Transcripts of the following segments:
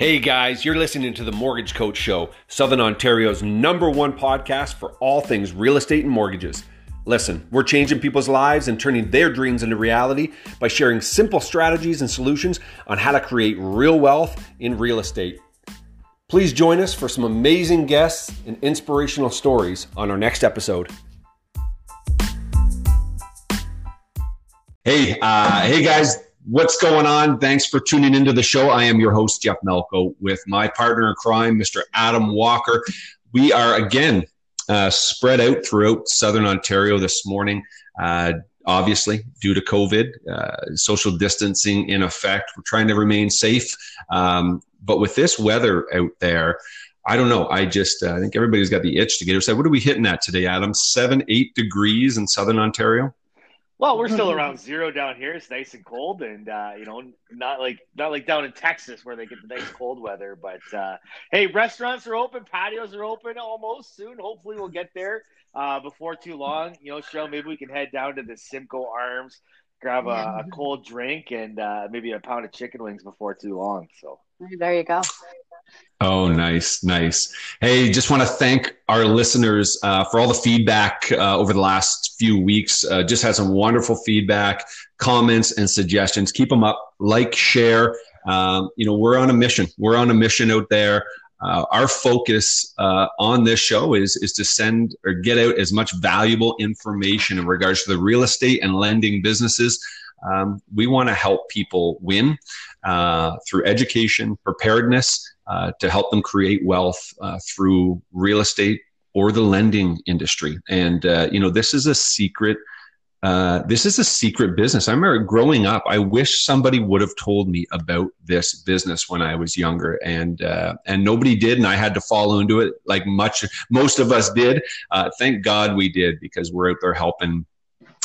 Hey guys, you're listening to the Mortgage Coach Show, Southern Ontario's number one podcast for all things real estate and mortgages. Listen, we're changing people's lives and turning their dreams into reality by sharing simple strategies and solutions on how to create real wealth in real estate. Please join us for some amazing guests and inspirational stories on our next episode. Hey, uh, hey guys, What's going on? Thanks for tuning into the show. I am your host, Jeff Melko, with my partner in crime, Mr. Adam Walker. We are again uh, spread out throughout Southern Ontario this morning. Uh, obviously, due to COVID, uh, social distancing in effect. We're trying to remain safe. Um, but with this weather out there, I don't know. I just uh, I think everybody's got the itch to get outside. What are we hitting at today, Adam? Seven, eight degrees in Southern Ontario. Well, we're still around zero down here. It's nice and cold, and uh, you know, not like not like down in Texas where they get the nice cold weather. But uh, hey, restaurants are open, patios are open almost soon. Hopefully, we'll get there uh, before too long. You know, Sheryl, maybe we can head down to the Simcoe Arms, grab a, a cold drink, and uh, maybe a pound of chicken wings before too long. So there you go. Oh, nice, nice. Hey, just want to thank our listeners uh, for all the feedback uh, over the last few weeks. Uh, just had some wonderful feedback, comments, and suggestions. Keep them up. Like, share. Um, you know, we're on a mission. We're on a mission out there. Uh, our focus uh, on this show is is to send or get out as much valuable information in regards to the real estate and lending businesses. Um, we want to help people win uh, through education, preparedness, uh, to help them create wealth uh, through real estate or the lending industry. And uh, you know, this is a secret. Uh, this is a secret business. I remember growing up. I wish somebody would have told me about this business when I was younger, and uh, and nobody did, and I had to follow into it like much most of us did. thank God we did because we're out there helping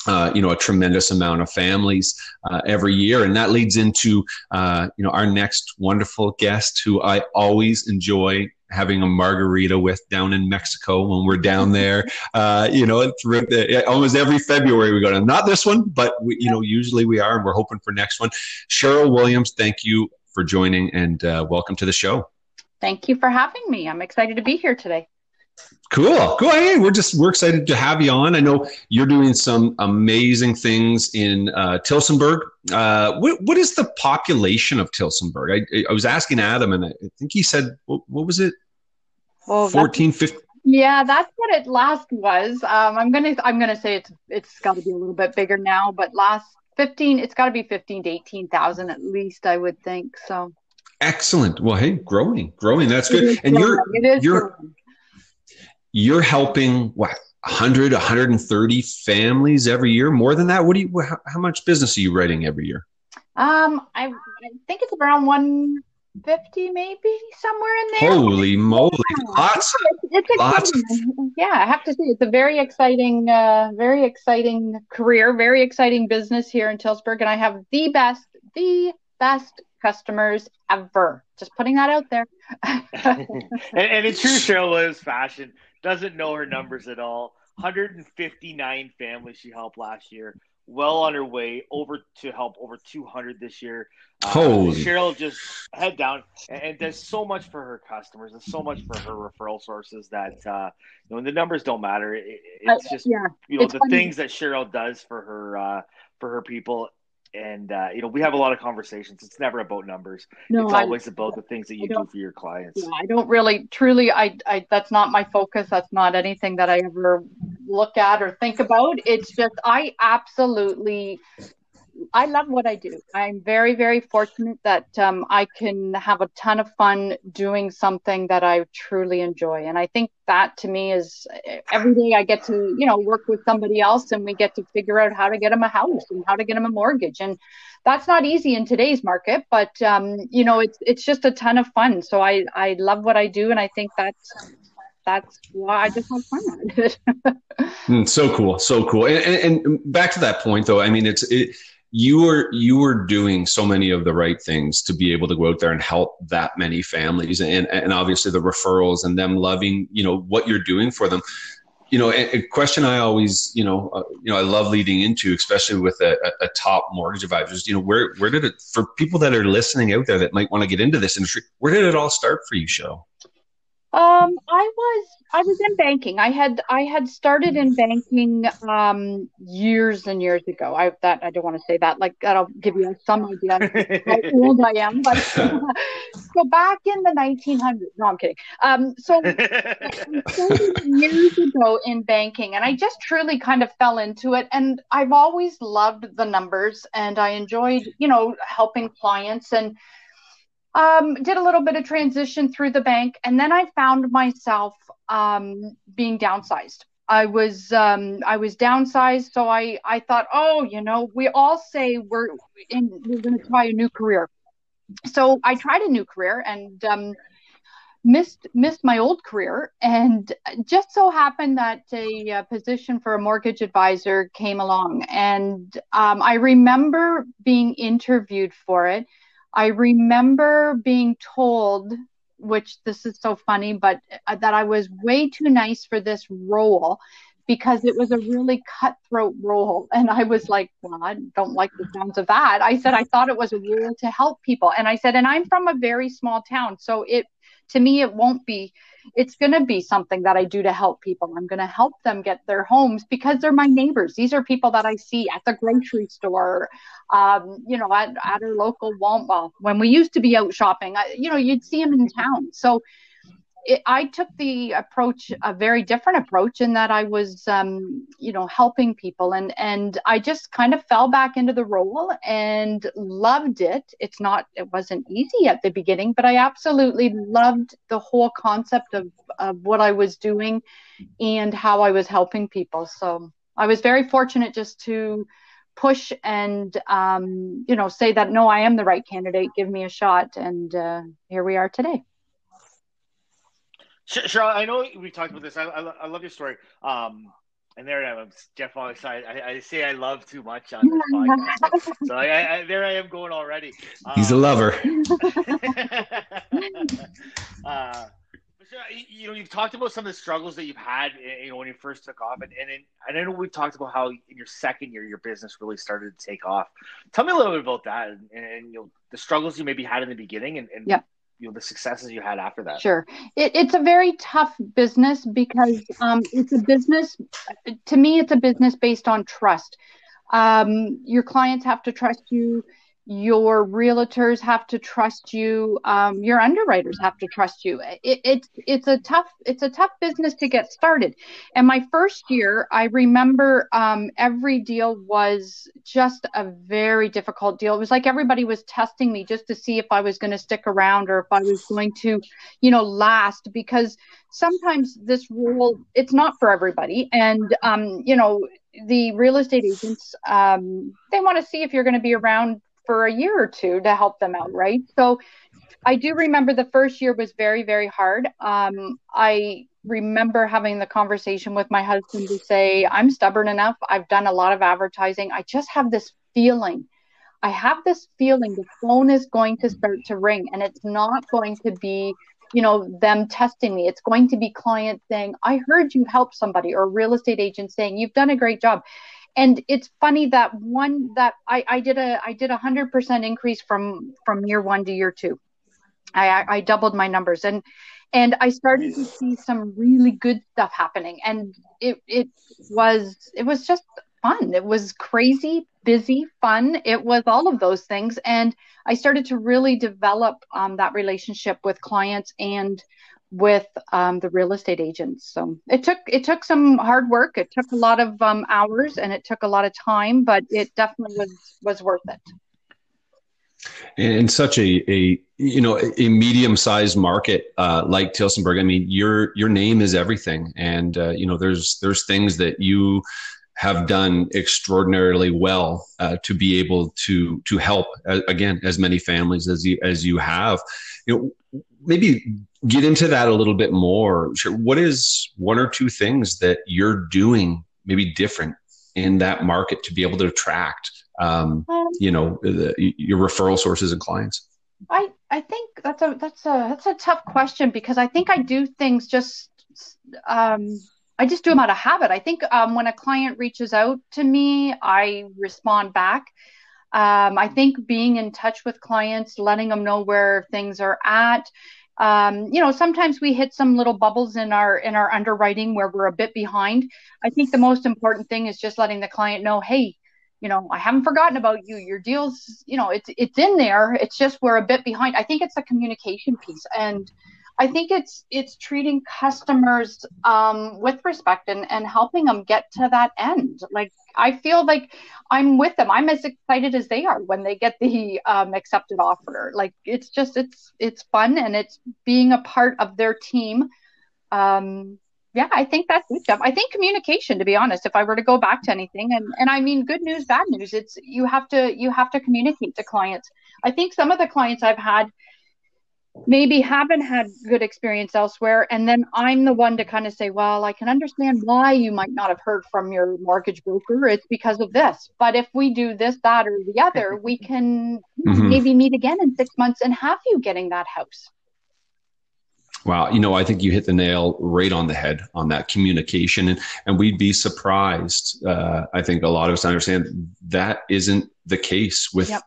uh, you know a tremendous amount of families uh, every year, and that leads into uh, you know our next wonderful guest, who I always enjoy having a margarita with down in Mexico when we're down there. Uh, you know, the, almost every February we go to. Not this one, but we, you know usually we are, and we're hoping for next one. Sheryl Williams, thank you for joining, and uh, welcome to the show. Thank you for having me. I'm excited to be here today. Cool. cool. Hey, We're just we're excited to have you on. I know you're doing some amazing things in uh, Tillsonburg. Uh, what what is the population of Tillsonburg? I, I was asking Adam, and I think he said what, what was it? Well, 14, 15? Yeah, that's what it last was. Um, I'm gonna I'm gonna say it's it's got to be a little bit bigger now, but last 15, it's got to be 15 to 18,000 at least, I would think. So excellent. Well, hey, growing, growing. That's good. And growing. you're you're. Growing you're helping what 100 130 families every year? More than that? What do you how, how much business are you writing every year? Um I, I think it's around 150 maybe somewhere in there. Holy moly lots it's, it's lots yeah i have to say it's a very exciting uh very exciting career very exciting business here in tillsburg and i have the best the best customers ever just putting that out there and, and in true sheryl Williams fashion doesn't know her numbers at all. 159 families she helped last year. Well on her way over to help over 200 this year. Uh, Holy. Sheryl just head down and, and, does so much for her customers and so much for her referral sources that uh, you know the numbers don't matter. It, it's just uh, yeah, you know the funny. things that Sheryl does for her uh, for her people and uh, you know we have a lot of conversations. It's never about numbers. No, it's I, always about the things that you do for your clients. Yeah, i don't really truly I, I that's not my focus. That's not anything that i ever look at or think about. It's just i absolutely I love what I do. I'm very, very fortunate that um, I can have a ton of fun doing something that I truly enjoy. And I think that to me is every day I get to, you know, work with somebody else and we get to figure out how to get them a house and how to get them a mortgage. And that's not easy in today's market, but um, you know, it's it's just a ton of fun. So I I love what I do, and I think that's that's why I just have fun at it. mm, so cool, so cool. And, and, and, back to that point, though, I mean, it's it, you were you were doing so many of the right things to be able to go out there and help that many families and and obviously the referrals and them loving you know what you're doing for them you know, a, question I always, you know, uh, you know, I love leading into, especially with a, a, top mortgage advisors. You know, where where did it for people that are listening out there that might want to get into this industry? Where did it all start for you, Sheryl? Um, I was I was in banking. I had I had started in banking um, years and years ago. I that I don't want to say that. Like that'll give you some idea how old I am. But so back in the 1900s. No, I'm kidding. Um, so years ago in banking, and I just truly kind of fell into it. And I've always loved the numbers, and I enjoyed you know helping clients and um, did a little bit of transition through the bank, and then I found myself um, being downsized. I was um, I was downsized, so I I thought, oh, you know, we all say we're in we're going to try a new career. So I tried a new career and um, missed missed my old career, and just so happened that a, a position for a mortgage advisor came along, and um, I remember being interviewed for it I remember being told, which this is so funny, but uh, that I was way too nice for this role because it was a really cutthroat role. And I was like, well, I don't like the sounds of that. I said, I thought it was a role to help people. And I said, and I'm from a very small town. So it, to me, it won't be it's going to be something that I do to help people. I'm going to help them get their homes because they're my neighbors. These are people that I see at the grocery store, um, you know, at, at our local Walmart. When we used to be out shopping, I, you know, you'd see them in town. So it, I took the approach, a very different approach, in that I was, um, you know, helping people, and and I just kind of fell back into the role and loved it. It's not, it wasn't easy at the beginning, but I absolutely loved the whole concept of of what I was doing and how I was helping people. So I was very fortunate just to push and um, you know say that no, I am the right candidate. Give me a shot, and uh, here we are today. Sheryl, I know we talked about this. I, I, I love your story. Um, and there I am. Jeff on side. I, I, say I love too much on this podcast. So, I, I, there I am going already. Um, He's a lover. uh, you know, you've talked about some of the struggles that you've had, you know, when you first took off, and and, in, and I know we talked about how in your second year your business really started to take off. Tell me a little bit about that, and, and you know the struggles you maybe had in the beginning, and, and yeah you know the successes you had after that? Sure. It, it's a very tough business because um, it's a business to me it's a business based on trust. Um, your clients have to trust you your realtors have to trust you um, your underwriters have to trust you. It, it, it's a tough it's a tough business to get started. And my first year i remember um, every deal was just a very difficult deal. It was like everybody was testing me just to see if i was going to stick around or if i was going to you know last because sometimes this rule it's not for everybody. And um, you know the real estate agents um, they want to see if you're going to be around for a year or two to help them out, right? So I do remember the first year was very, very hard. Um, I remember having the conversation with my husband to say, I'm stubborn enough. I've done a lot of advertising. I just have this feeling. I have this feeling the phone is going to start to ring and it's not going to be, you know, them testing me. It's going to be clients saying, I heard you help somebody or real estate agent saying, you've done a great job and it's funny that one that I, I did a I did a hundred percent increase from from year one to year two. I, I doubled my numbers and and I started to see some really good stuff happening and it it was it was just fun. It was crazy, busy, fun. It was all of those things and I started to really develop um, that relationship with clients and with um, the real estate agents. So it took it took some hard work. It took a lot of um, hours and it took a lot of time, but it definitely was was worth it. In such a, a you know a medium sized market uh, like Tillsonburg, I mean your your name is everything, and uh, you know there's there's things that you have done extraordinarily well uh, to be able to to help uh, again as many families as you as you have. You know, maybe get into that a little bit more. Sure. What is one or two things that you're doing maybe different in that market to be able to attract, um, um, you know, the, your referral sources and clients? I, I think that's a that's a that's a tough question because I think I do things just um, I just do them out of habit. I think um, when a client reaches out to me, I respond back. Um, I think being in touch with clients, letting them know where things are at. Um, you know, sometimes we hit some little bubbles in our in our underwriting where we're a bit behind. I think the most important thing is just letting the client know, hey, you know, I haven't forgotten about you. Your deals, you know, it's it's in there. It's just we're a bit behind. I think it's a communication piece, and I think it's it's treating customers um, with respect and and helping them get to that end. Like I feel like I'm with them. I'm as excited as they are when they get the um, accepted offer. Like it's just it's it's fun and it's being a part of their team. Um, yeah, I think that's good stuff. I think communication, to be honest, if I were to go back to anything, and and I mean good news, bad news, it's you have to you have to communicate to clients. I think some of the clients I've had maybe haven't had good experience elsewhere and then i'm the one to kind of say well i can understand why you might not have heard from your mortgage broker it's because of this but if we do this that or the other we can mm-hmm. maybe meet again in six months and have you getting that house Wow, you know, I think you hit the nail right on the head on that communication, and and we'd be surprised. Uh, I think a lot of us understand that isn't the case with yep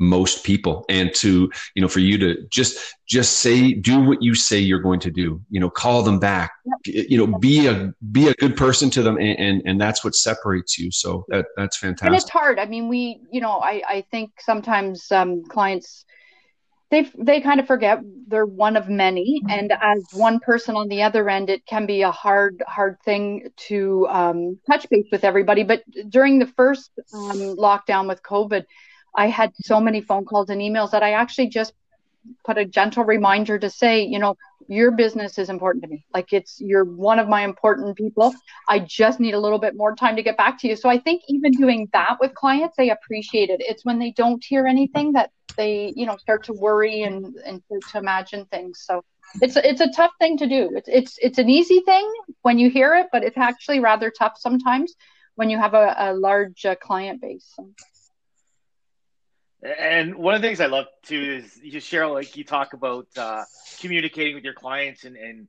most people. And to you know for you to just just say do what you say you're going to do you know call them back you know be a be a good person to them and and, and that's what separates you. So that that's fantastic and it's hard. I mean we you know i i think sometimes um clients they they kind of forget they're one of many. And as one person on the other end it can be a hard hard thing to um, touch base with everybody. But during the first um, lockdown with covid I had so many phone calls and emails that I actually just put a gentle reminder to say, you know, your business is important to me. Like it's you're one of my important people. I just need a little bit more time to get back to you. So I think even doing that with clients, they appreciate it. It's when they don't hear anything that they, you know, start to worry and and to imagine things. So it's it's a tough thing to do. It's it's it's an easy thing when you hear it, but it's actually rather tough sometimes when you have a, a large uh, client base. So. And one of the things I love too is you Sheryl, like you talk about uh, communicating with your clients and, and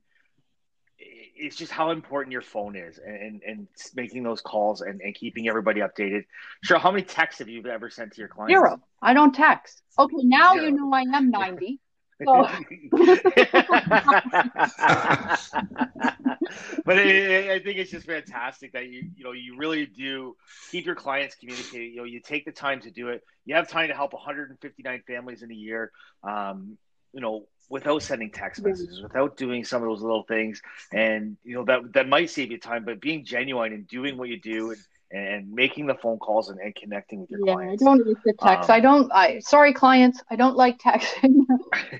it's just how important your phone is and, and making those calls and, and keeping everybody updated. Sure. How many texts have you ever sent to your clients? Zero. I don't text. Okay. Now Zero. you know I am 90. So. but it, I think it's just fantastic that you you know you really do keep your clients communicating. You know, you take the time to do it. You have time to help 159 families in a year. Um, you know, without sending text messages, without doing some of those little things, and you know that that might save you time. But being genuine and doing what you do and and making the phone calls and, and connecting with your yeah, clients. I don't the text. Um, I don't. I sorry, clients. I don't like texting.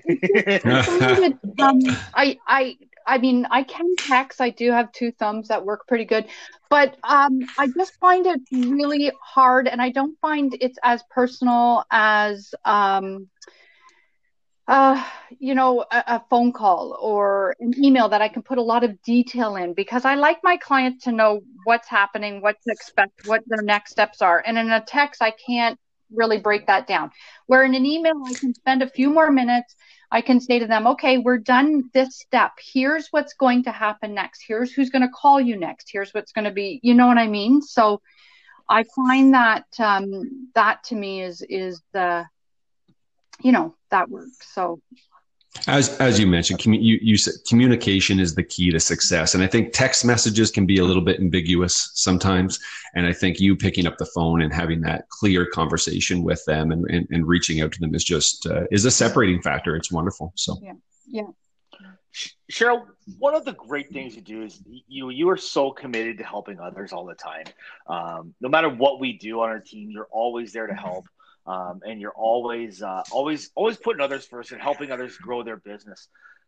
um, I I I mean, I can text. I do have two thumbs that work pretty good, but um, I just find it really hard, and I don't find it's as personal as um, uh, you know, a, a, phone call or an email that I can put a lot of detail in because I like my clients to know what's happening, what to expect, what their next steps are. And in a text, I can't really break that down. Where in an email, I can spend a few more minutes. I can say to them, okay, we're done this step. Here's what's going to happen next. Here's who's going to call you next. Here's what's going to be, you know what I mean? So I find that um, that to me is is the you know that works so as as you mentioned, commu- you, you said communication is the key to success, and I think text messages can be a little bit ambiguous sometimes. And I think you picking up the phone and having that clear conversation with them and, and, and reaching out to them is just uh, is a separating factor. It's wonderful. So yeah, yeah. Sheryl, one of the great things you do is you you are so committed to helping others all the time. Um, no matter what we do on our team, you're always there to help um, and you're always uh, always always putting others first and helping others grow their business.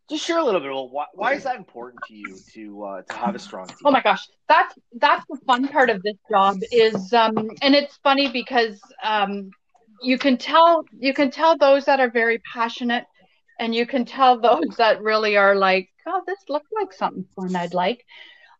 Just share a little bit about why, why is that important to you to uh, to have a strong team? Oh my gosh, that's that's the fun part of this job is, um, and it's funny because um, you can tell you can tell those that are very passionate, and you can tell those that really are like, oh, this looks like something fun I'd like.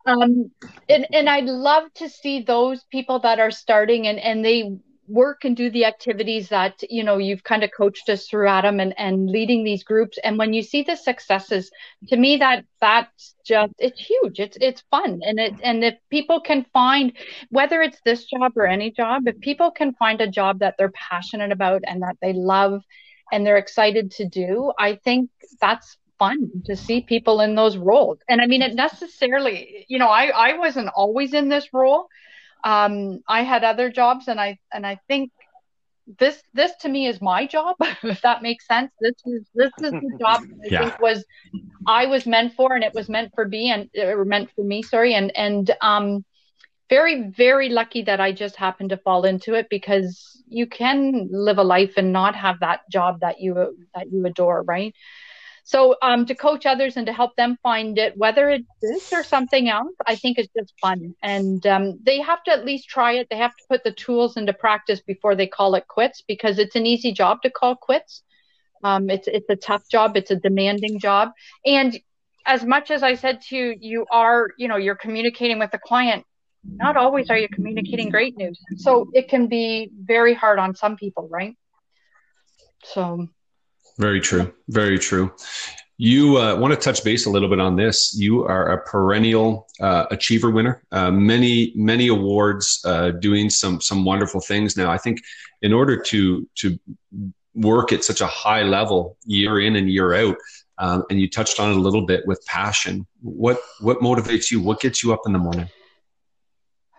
Um, and, and I'd love to see those people that are starting and, and they work and do the activities that you know you've kind of coached us through adam and and leading these groups. And when you see the successes to me that that's just it's huge. It's it's fun. And it and if people can find whether it's this job or any job if people can find a job that they're passionate about and that they love and they're excited to do i think that's fun to see people in those roles. And i mean it necessarily you know i i wasn't always in this role um, I had other jobs, and I and I think this this to me is my job, if that makes sense. This is this is the job I yeah. think was I was meant for, and it was meant for me, and or meant for me. Sorry, and and um, very very lucky that I just happened to fall into it because you can live a life and not have that job that you that you adore, right? So um, to coach others and to help them find it, whether it's this or something else, I think is just fun. And um, they have to at least try it. They have to put the tools into practice before they call it quits because it's an easy job to call quits. Um, it's it's a tough job. It's a demanding job. And as much as I said to you, you are you know you're communicating with the client. Not always are you communicating great news. So it can be very hard on some people, right? So very true. Very true. You uh, want to touch base a little bit on this. You are a perennial uh, achiever winner, uh, many many awards, uh, doing some some wonderful things. Now, I think in order to to work at such a high level year in and year out, um, and you touched on it a little bit with passion. What what motivates you? What gets you up in the morning?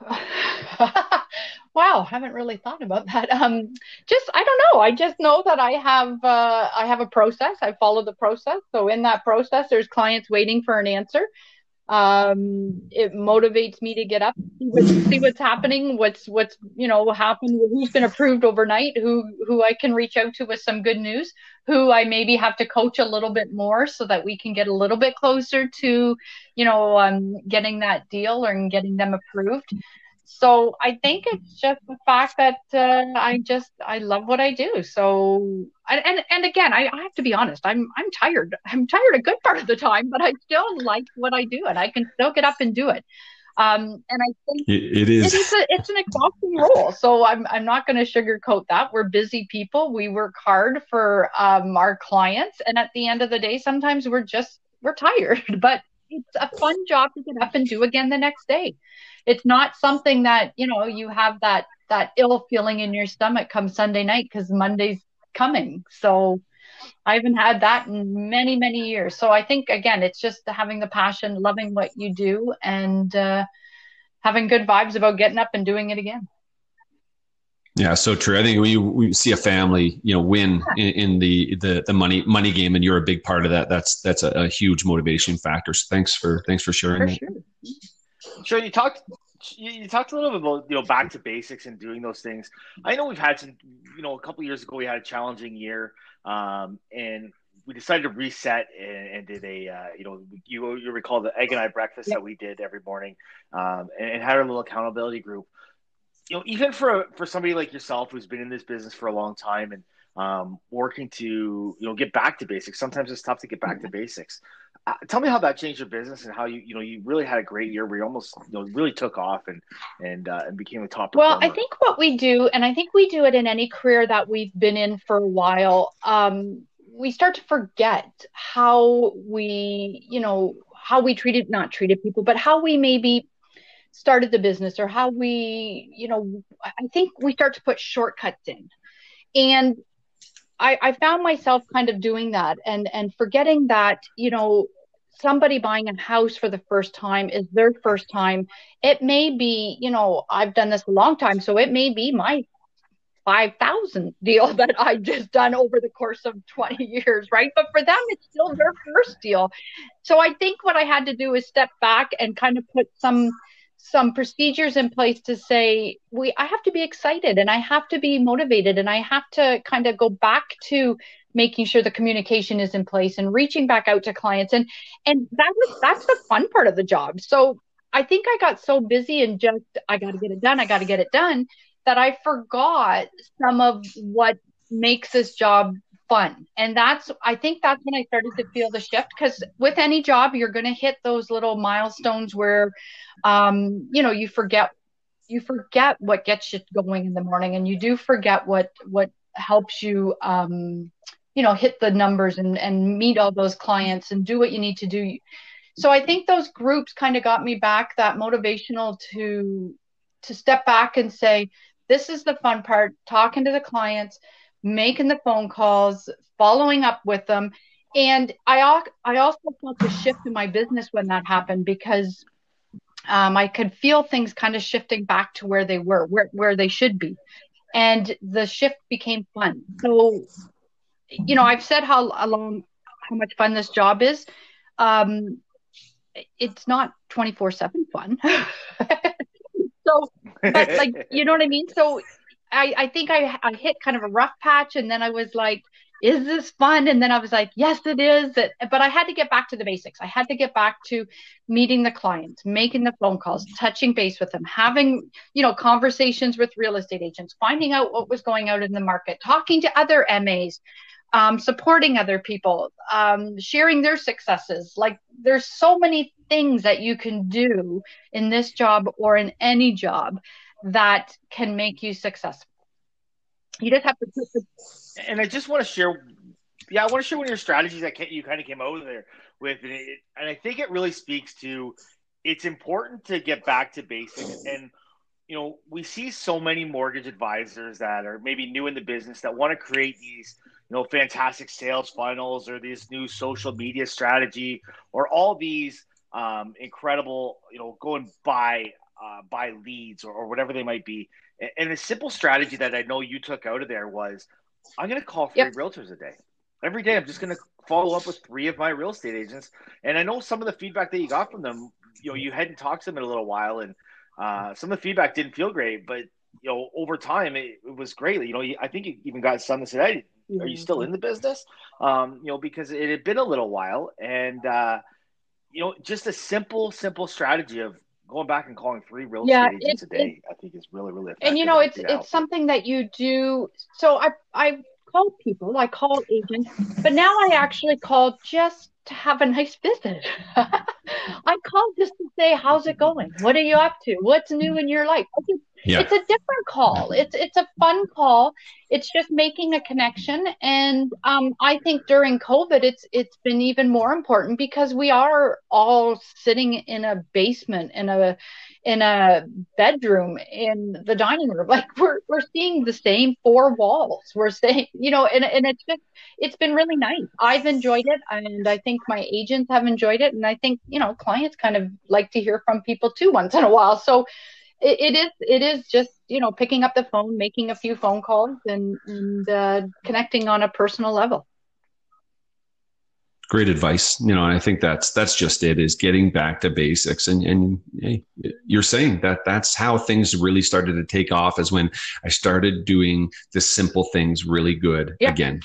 wow, I haven't really thought about that. Um, just I don't know. I just know that I have uh, I have a process. I follow the process. So in that process, there's clients waiting for an answer. Um, it motivates me to get up, see what's happening, what's what's you know happened, who's been approved overnight, who who I can reach out to with some good news, who I maybe have to coach a little bit more so that we can get a little bit closer to, you know, um, getting that deal or getting them approved so I think it's just the fact that uh, I just I love what I do. So and and again, I, I have to be honest. I'm I'm tired. I'm tired a good part of the time, but I still like what I do, and I can still get up and do it. Um, and I think it is it's, a, it's an exhausting role. So I'm I'm not going to sugarcoat that. We're busy people. We work hard for um, our clients, and at the end of the day, sometimes we're just we're tired, but it's a fun job to get up and do again the next day it's not something that you know you have that that ill feeling in your stomach come Sunday night because Monday's coming. So I haven't had that in many many years. So I think again, it's just having the passion, loving what you do, and uh, having good vibes about getting up and doing it again. Yeah, so true. I think when you, we see a family, you know, win in, in, the, the the money money game, and you're a big part of that. That's that's a, a huge motivation factor. So thanks for thanks for sharing. For sure. Sure, you talked you, you, talked a little bit about you know back to basics and doing those things. I know we've had some you know a couple years ago we had a challenging year, um, and we decided to reset and, and did a uh, you know you you recall the egg and I breakfast yep. that we did every morning, um, and, and, had a little accountability group. You know, even for for somebody like yourself who's been in this business for a long time and um, working to you know get back to basics. Sometimes it's tough to get back to basics. Uh, tell me how that changed your business and how you you know you really had a great year where you almost you know really took off and and uh, and became a top. Well, I think what we do, and I think we do it in any career that we've been in for a while. Um, we start to forget how we you know how we treated not treated people, but how we maybe started the business or how we you know I think we start to put shortcuts in. And I, I found myself kind of doing that and and forgetting that you know somebody buying a house for the first time is their first time. It may be, you know, I've done this a long time, so it may be my 5,000 deal that I've just done over the course of 20 years, right? But for them, it's still their first deal. So I think what I had to do is step back and kind of put some some procedures in place to say we I have to be excited and I have to be motivated and I have to kind of go back to making sure the communication is in place and reaching back out to clients and and that was that's the fun part of the job. So I think I got so busy and just I got to get it done, I got to get it done that I forgot some of what makes this job fun. And that's, I think that's when I started to feel the shift because with any job, you're going to hit those little milestones where, um, you know, you forget you forget what gets you going in the morning and you do forget what what helps you um, you know hit the numbers and and meet all those clients and do what you need to do so i think those groups kind of got me back that motivational to to step back and say this is the fun part talking to the clients making the phone calls following up with them and i i also felt a shift in my business when that happened because um, I could feel things kind of shifting back to where they were, where, where they should be. And the shift became fun. So, you know, I've said how long, how much fun this job is. Um, it's not 24 seven fun. so, but like, you know what I mean? So I, I think I, I hit kind of a rough patch and then I was like, is this fun? And then I was like, yes, it is. But I had to get back to the basics. I had to get back to meeting the clients, making the phone calls, touching base with them, having, you know, conversations with real estate agents, finding out what was going out in the market, talking to other MAs, um, supporting other people, um, sharing their successes. Like there's so many things that you can do in this job or in any job that can make you successful. You just have to and I just want to share. Yeah, I want to share one of your strategies that you kind of came out there with, and, it, and I think it really speaks to it's important to get back to basics. And you know, we see so many mortgage advisors that are maybe new in the business that want to create these you know fantastic sales funnels or this new social media strategy or all these um, incredible you know go and buy uh, buy leads or, or whatever they might be and a simple strategy that i know you took out of there was I'm going to call three yep. realtors a day. Every day, I'm just going to follow up with three of my real estate agents. And I know some of the feedback that you got from them, you know, you hadn't talked to them in a little while, and uh, some of the feedback didn't feel great, but you know, over time, it, it was great. You know, I think you even got some that said, "Hey, are you still in the business?" Um, you know, because it had been a little while, and uh, you know, just a simple, simple strategy of going back and calling three real yeah, estate agents it, a day, it, I think is really, really effective. And you know, it's it's something that you do. So I I call people, I call agents, but now I actually call just to have a nice visit. I call just to say, "How's it going? What are you up to? What's new in your life?" Yeah. it's a different call. It's it's a fun call. It's just making a connection, and um, I think during COVID, it's it's been even more important because we are all sitting in a basement in a in a bedroom in the dining room. Like we're we're seeing the same four walls. We're saying, you know, and and it's just it's been really nice. I've enjoyed it, and I think my agents have enjoyed it, and I think you know clients kind of like to hear from people too once in a while. So it, it is it is just you know picking up the phone, making a few phone calls, and and uh, connecting on a personal level. Great advice, you know, and I think that's that's just it is getting back to basics, and and hey, you're saying that that's how things really started to take off, is when I started doing the simple things really good yeah. again.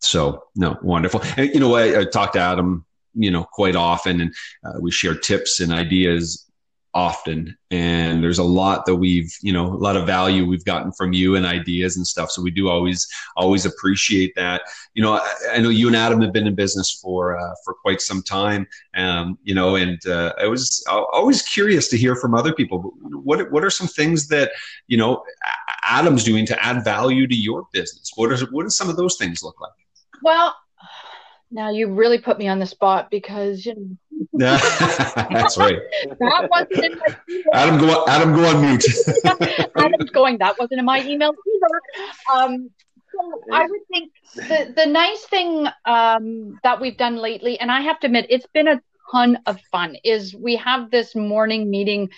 So no, wonderful. And you know, I, I talked to Adam you know quite often and uh, we share tips and ideas often. And there's a lot that we've you know a lot of value we've gotten from you and ideas and stuff. So we do always always appreciate that. You know i, I know you and adam have been in business for uh, for quite some time um, you know and uh, i was always curious to hear from other people. What what are some things that you know adam's doing to add value to your business? What are what do some of those things look like? Well now you really put me on the spot because you know that's right. that wasn't in my email. Adam, go. Adam, go on mute. Adam's going. That wasn't in my email either. Um, so I would think the the nice thing um, that we've done lately, and I have to admit, it's been a ton of fun. Is we have this morning meeting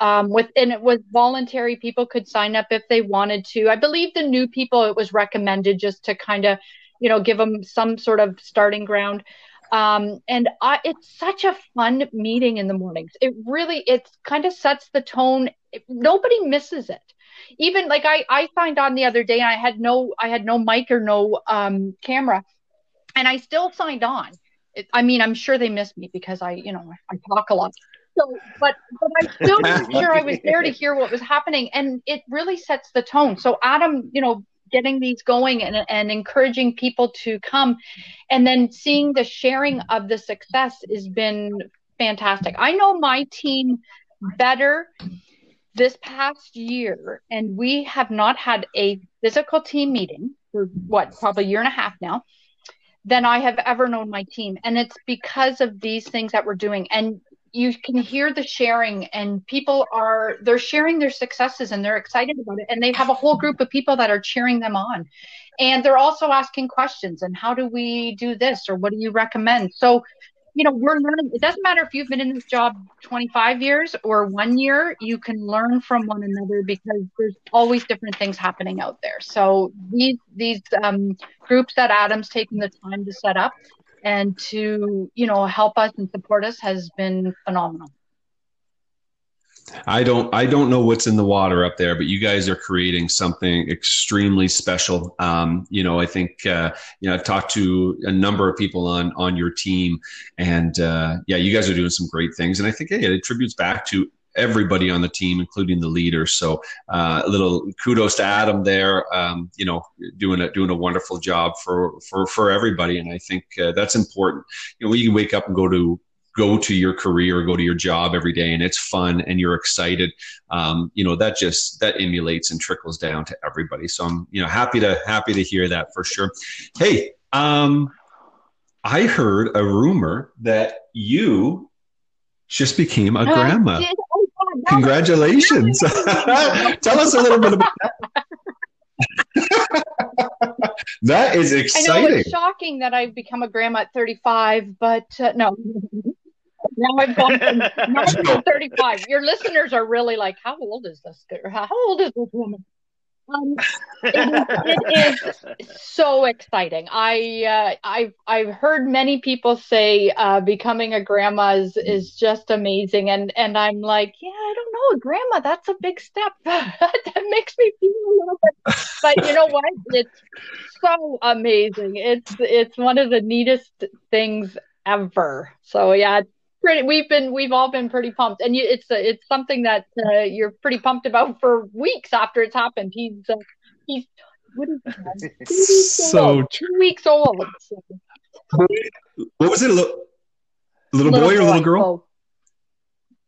um, with and it was voluntary. People could sign up if they wanted to. I believe the new people it was recommended just to kind of you know give them some sort of starting ground um, and I, it's such a fun meeting in the mornings. It really, it kind of sets the tone. Nobody misses it. Even like I, I signed on the other day and I had no, I had no mic or no um, camera, and I still signed on. It, I mean, I'm sure they missed me because I, you know, I talk a lot. So, but but I still sure I was there to hear what was happening, and it really sets the tone. So Adam, you know, getting these going and, and encouraging people to come and then seeing the sharing of the success has been fantastic i know my team better this past year, and we have not had a physical team meeting for what, probably a year and a half now, than I have ever known my team. And it's because of these things that we're doing. And you can hear the sharing and people are they're sharing their successes and they're excited about it and they have a whole group of people that are cheering them on. And they're also asking questions and how do we do this or what do you recommend? So you know we're learning it doesn't matter if you've been in this job 25 years or one year you can learn from one another because there's always different things happening out there. So these these um, groups that adam's taking the time to set up and to you know help us and support us has been phenomenal I don't I don't know what's in the water up there, but you guys are creating something extremely special. Um, you know, I think uh, you know I've talked to a number of people on on your team, and uh, yeah, you guys are doing some great things. And I think hey, it attributes back to everybody on the team, including the leaders. So uh, a little kudos to Adam there. Um, you know, doing a doing a wonderful job for for for everybody, and I think uh, that's important. You know, when you wake up and go to go to your career, go to your job every day, and it's fun and you're excited. Um, you know that just that emulates and trickles down to everybody. So I'm you know happy to happy to hear that for sure. Hey, um, I heard a rumor that you just became a grandma. Congratulations! Tell us a little bit about that. that is exciting. I know it's shocking that I've become a grandma at 35, but uh, no. Now I've gone from, now I'm 35. Your listeners are really like, how old is this? How old is this woman? Um, it, it is so exciting. I uh, I've I've heard many people say uh, becoming a grandma is, is just amazing, and and I'm like, yeah, I don't know, grandma, that's a big step. that makes me feel a little bit, but you know what? It's so amazing. It's it's one of the neatest things ever. So yeah, pretty we've been we've all been pretty pumped. And you, it's it's something that uh, you're pretty pumped about for weeks after it's happened. He's uh, he's what is he so two weeks old. What was it a little, little, little boy, boy, or little girl?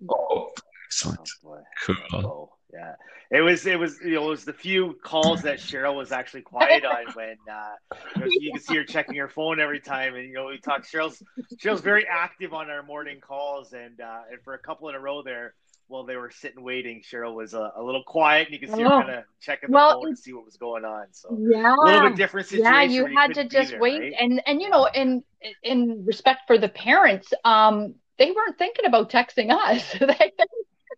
Oh, oh excellent. Oh, cool. Oh, yeah it was it was you know it was the few calls that Sheryl was actually quiet on when uh, you, know, you can see her checking her phone every time, and you know we talk. Sheryl's Sheryl's very active on our morning calls, and uh, and for a couple in a row there, while they were sitting waiting, Sheryl was a, a little quiet, and you can see oh. her kind of checking the well, phone to see what was going on. So yeah, a little bit different situation. Yeah, you had to just there, wait, right? and and you know, in in respect for the parents, um, they weren't thinking about texting us. they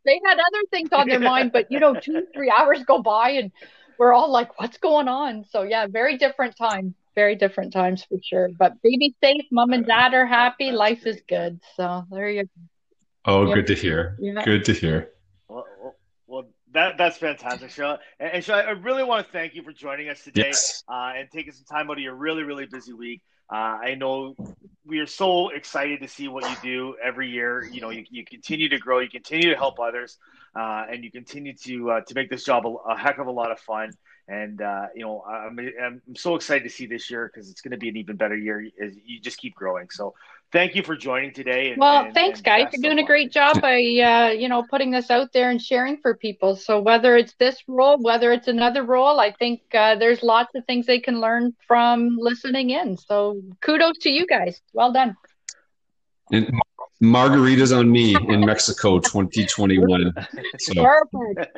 they had other things on their mind, but you know, two, three hours go by and we're all like, what's going on? So yeah, very different time. Very different times for sure. But baby safe, mom and dad are happy, life is good. So there you go. Oh, yeah. good to hear. Yeah. Good to hear. Well, well, that that's fantastic, Sheryl. And, and Sheryl, I really want to thank you for joining us today yes. uh, and taking some time out of your really, really busy week. Uh, I know we are so excited to see what you do every year. You know, you, you continue to grow, you continue to help others, uh, and you continue to uh, to make this job a, a, heck of a lot of fun. And uh, you know, I'm, I'm so excited to see this year because it's going to be an even better year as you just keep growing. So, thank you for joining today. And, well, and, thanks, and guys. You're doing a great job by uh, you know putting this out there and sharing for people. So whether it's this role, whether it's another role, I think uh, there's lots of things they can learn from listening in. So kudos to you guys. Well done. And margaritas on me in Mexico 2021. So. Perfect.